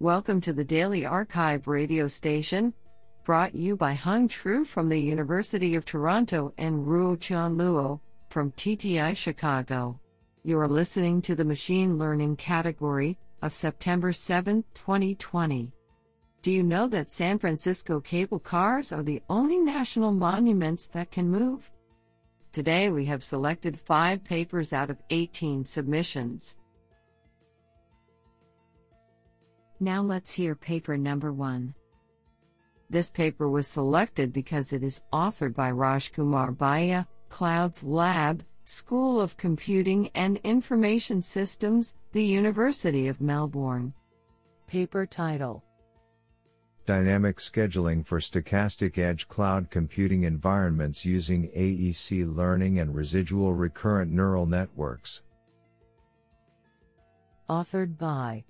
Welcome to the Daily Archive radio station, brought you by Hung Tru from the University of Toronto and Ruo Chan Luo from TTI Chicago. You are listening to the Machine Learning category of September 7, 2020. Do you know that San Francisco cable cars are the only national monuments that can move? Today we have selected five papers out of 18 submissions. Now let's hear paper number one. This paper was selected because it is authored by Rajkumar Buyya, Clouds Lab, School of Computing and Information Systems, the University of Melbourne. Paper title Dynamic Scheduling for Stochastic Edge Cloud Computing Environments using A3C Learning and Residual Recurrent Neural Networks. Authored by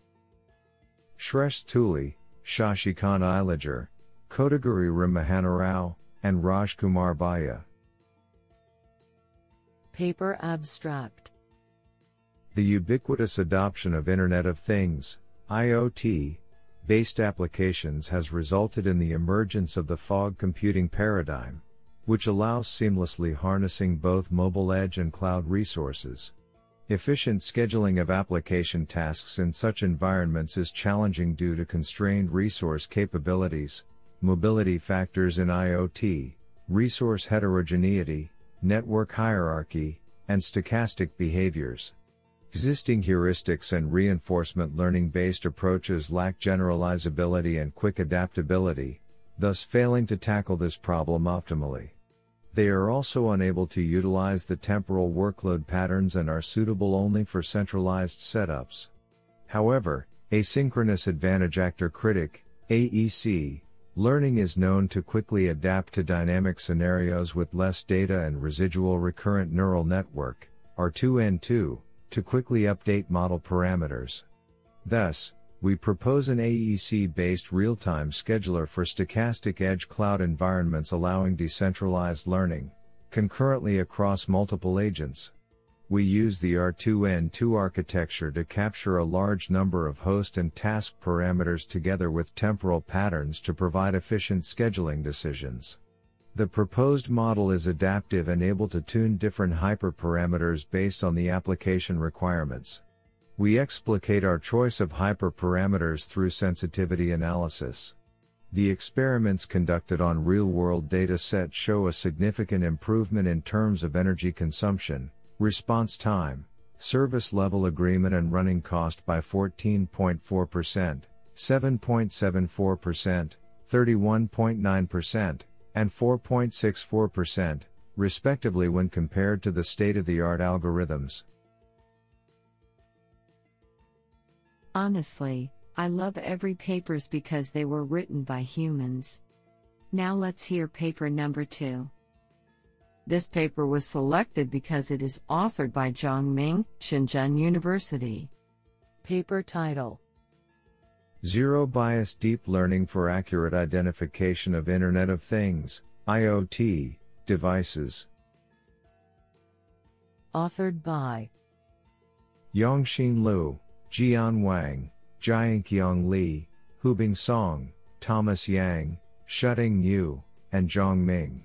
Shreshth Tuli, Shashikant Ilager, Kotagiri Ramamohanarao, and Rajkumar Buyya. Paper Abstract The ubiquitous adoption of Internet of Things, IoT, based applications has resulted in the emergence of the fog computing paradigm, which allows seamlessly harnessing both mobile edge and cloud resources. Efficient scheduling of application tasks in such environments is challenging due to constrained resource capabilities, mobility factors in IoT, resource heterogeneity, network hierarchy, and stochastic behaviors. Existing heuristics and reinforcement learning based approaches lack generalizability and quick adaptability, thus failing to tackle this problem optimally. They are also unable to utilize the temporal workload patterns and are suitable only for centralized setups. However, asynchronous advantage actor critic, A3C, learning is known to quickly adapt to dynamic scenarios with less data and residual recurrent neural network, R2N2, to quickly update model parameters. Thus, we propose an A3C based real time scheduler for stochastic edge cloud environments allowing decentralized learning, concurrently across multiple agents. We use the R2N2 architecture to capture a large number of host and task parameters together with temporal patterns to provide efficient scheduling decisions. The proposed model is adaptive and able to tune different hyperparameters based on the application requirements. We explicate our choice of hyperparameters through sensitivity analysis. The experiments conducted on real-world data sets show a significant improvement in terms of energy consumption, response time, service level agreement and running cost by 14.4%, 7.74%, 31.9%, and 4.64%, respectively when compared to the state-of-the-art algorithms. Honestly, I love every papers because they were written by humans. Now let's hear paper number 2. This paper was selected because it is authored by Zhong Ming, Shenzhen University. Paper title Zero Bias Deep Learning for Accurate Identification of Internet of Things, IoT, Devices. Authored by Yongxin Liu, Jian Wang, Jianqiang Li, Houbing Song, Thomas Yang, Shuteng Niu, and Zhong Ming.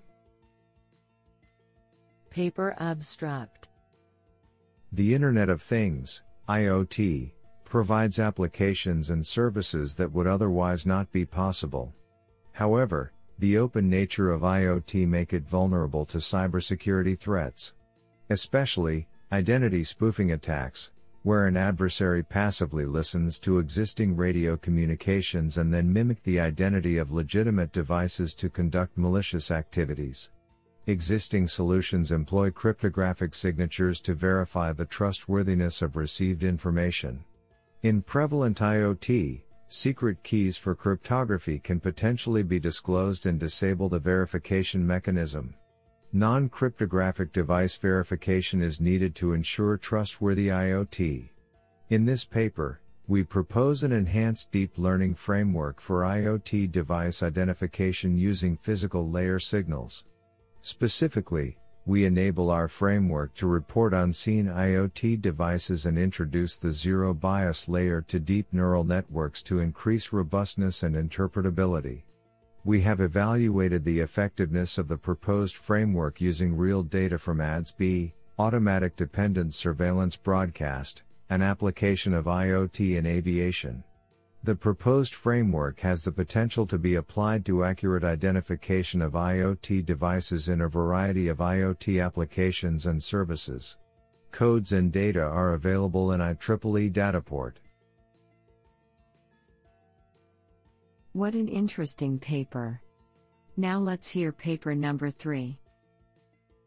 Paper Abstract The Internet of Things, IoT, provides applications and services that would otherwise not be possible. However, the open nature of IoT make it vulnerable to cybersecurity threats. Especially, identity spoofing attacks, where an adversary passively listens to existing radio communications and then mimic the identity of legitimate devices to conduct malicious activities. Existing solutions employ cryptographic signatures to verify the trustworthiness of received information. In prevalent IoT, secret keys for cryptography can potentially be disclosed and disable the verification mechanism. Non cryptographic device verification is needed to ensure trustworthy IoT. In this paper, we propose an enhanced deep learning framework for IoT device identification using physical layer signals. Specifically, we enable our framework to report unseen IoT devices and introduce the zero bias layer to deep neural networks to increase robustness and interpretability. We have evaluated the effectiveness of the proposed framework using real data from ADS-B, automatic dependent surveillance broadcast, an application of IoT in aviation. The proposed framework has the potential to be applied to accurate identification of IoT devices in a variety of IoT applications and services. Codes and data are available in IEEE Dataport. What an interesting paper. Now let's hear paper number 3.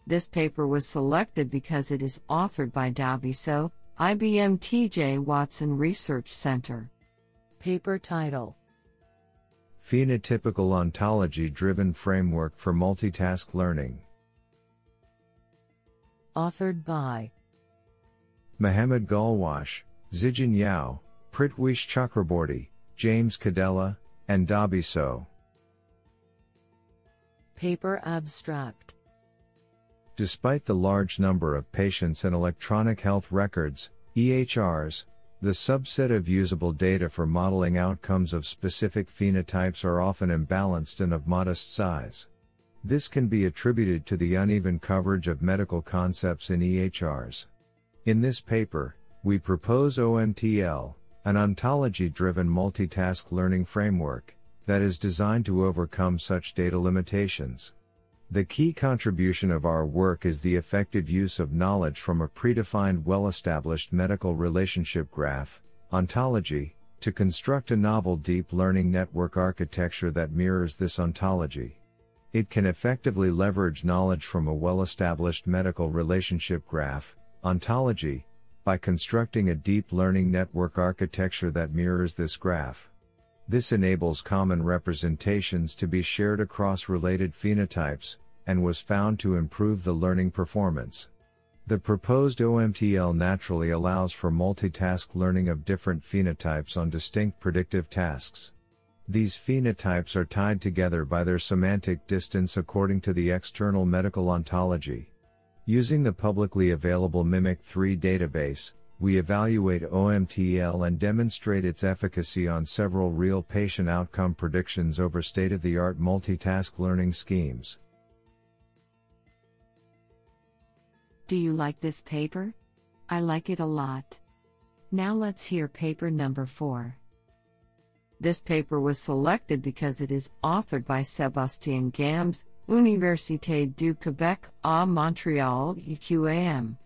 This paper was selected because it is authored by Daby Sow, IBM TJ Watson Research Center. Paper title Phenotypical Ontology Driven Framework for Multitask Learning. Authored by Mohammed Ghalwash, Zijun Yao, Prithwish Chakraborty, James Codella, and Daby Sow. Paper Abstract Despite the large number of patients and electronic health records, EHRs, the subset of usable data for modeling outcomes of specific phenotypes are often imbalanced and of modest size. This can be attributed to the uneven coverage of medical concepts in EHRs. In this paper, we propose OMTL, an ontology driven multitask learning framework that is designed to overcome such data limitations. The key contribution of our work is the effective use of knowledge from a predefined well established medical relationship graph, ontology, to construct a novel deep learning network architecture that mirrors this ontology. It can effectively leverage knowledge from a well established medical relationship graph, ontology, by constructing a deep learning network architecture that mirrors this graph. This enables common representations to be shared across related phenotypes, and was found to improve the learning performance. The proposed OMTL naturally allows for multitask learning of different phenotypes on distinct predictive tasks. These phenotypes are tied together by their semantic distance according to the external medical ontology. Using the publicly available MIMIC 3 database, we evaluate OMTL and demonstrate its efficacy on several real patient outcome predictions over state of the art multitask learning schemes. Do you like this paper? I like it a lot. Now let's hear paper number 4. This paper was selected because it is authored by Sébastien Gambs, Université du Québec à Montréal UQAM.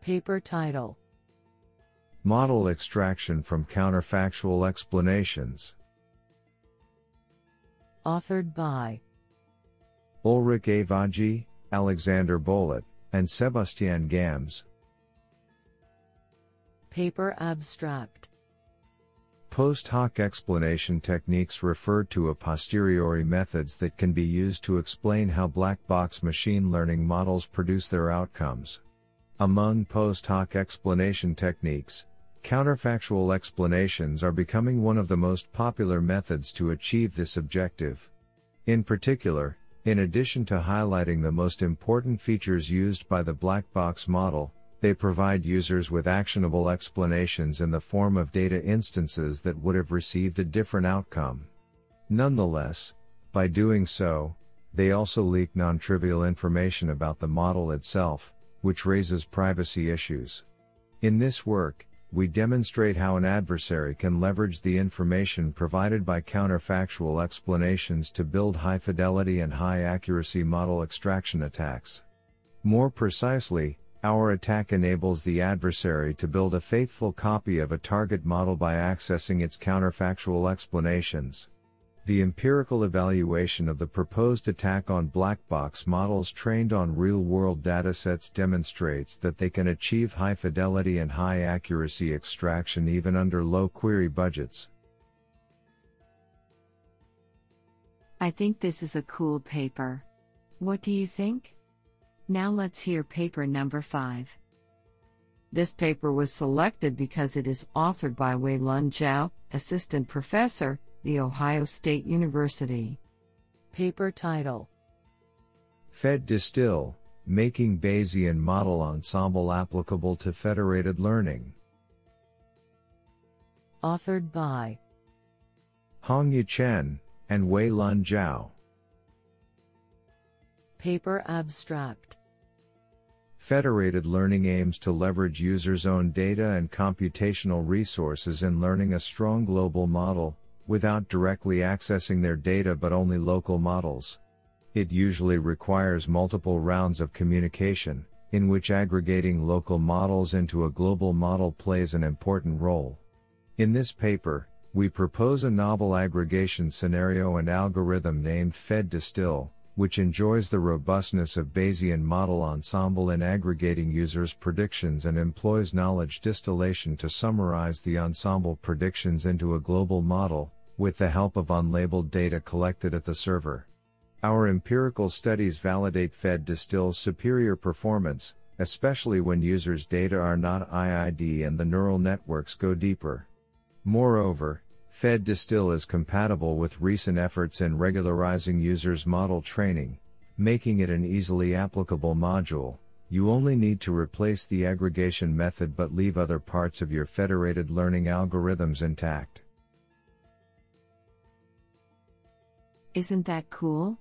Paper title Model extraction from counterfactual explanations. Authored by Ulrich Aïvodji, Alexandre Bolot, and Sébastien Gambs. Paper Abstract Post hoc explanation techniques refer to a posteriori methods that can be used to explain how black box machine learning models produce their outcomes. Among post hoc explanation techniques, Counterfactual explanations are becoming one of the most popular methods to achieve this objective. In particular, in addition to highlighting the most important features used by the black box model, they provide users with actionable explanations in the form of data instances that would have received a different outcome. Nonetheless, by doing so, they also leak non trivial information about the model itself, which raises privacy issues. In this work, we demonstrate how an adversary can leverage the information provided by counterfactual explanations to build high fidelity and high accuracy model extraction attacks. More precisely, our attack enables the adversary to build a faithful copy of a target model by accessing its counterfactual explanations. The empirical evaluation of the proposed attack on black box models trained on real world datasets demonstrates that they can achieve high fidelity and high accuracy extraction even under low query budgets. I think this is a cool paper. What do you think? Now let's hear paper number 5. This paper was selected because it is authored by Wei-Lun Chao, assistant professor, the Ohio State University. Paper title FedDistill making Bayesian model ensemble applicable to federated learning. Authored by Hong-You Chen and Wei-Lun Chao. Paper Abstract Federated learning aims to leverage users' own data and computational resources in learning a strong global model, without directly accessing their data but only local models. It usually requires multiple rounds of communication, in which aggregating local models into a global model plays an important role. In this paper, we propose a novel aggregation scenario and algorithm named FedDistill, which enjoys the robustness of Bayesian model ensemble in aggregating users' predictions and employs knowledge distillation to summarize the ensemble predictions into a global model, with the help of unlabeled data collected at the server. Our empirical studies validate FedDistill's superior performance, especially when users' data are not IID and the neural networks go deeper. Moreover, FedDistill is compatible with recent efforts in regularizing users' model training, making it an easily applicable module. You only need to replace the aggregation method but leave other parts of your federated learning algorithms intact. Isn't that cool?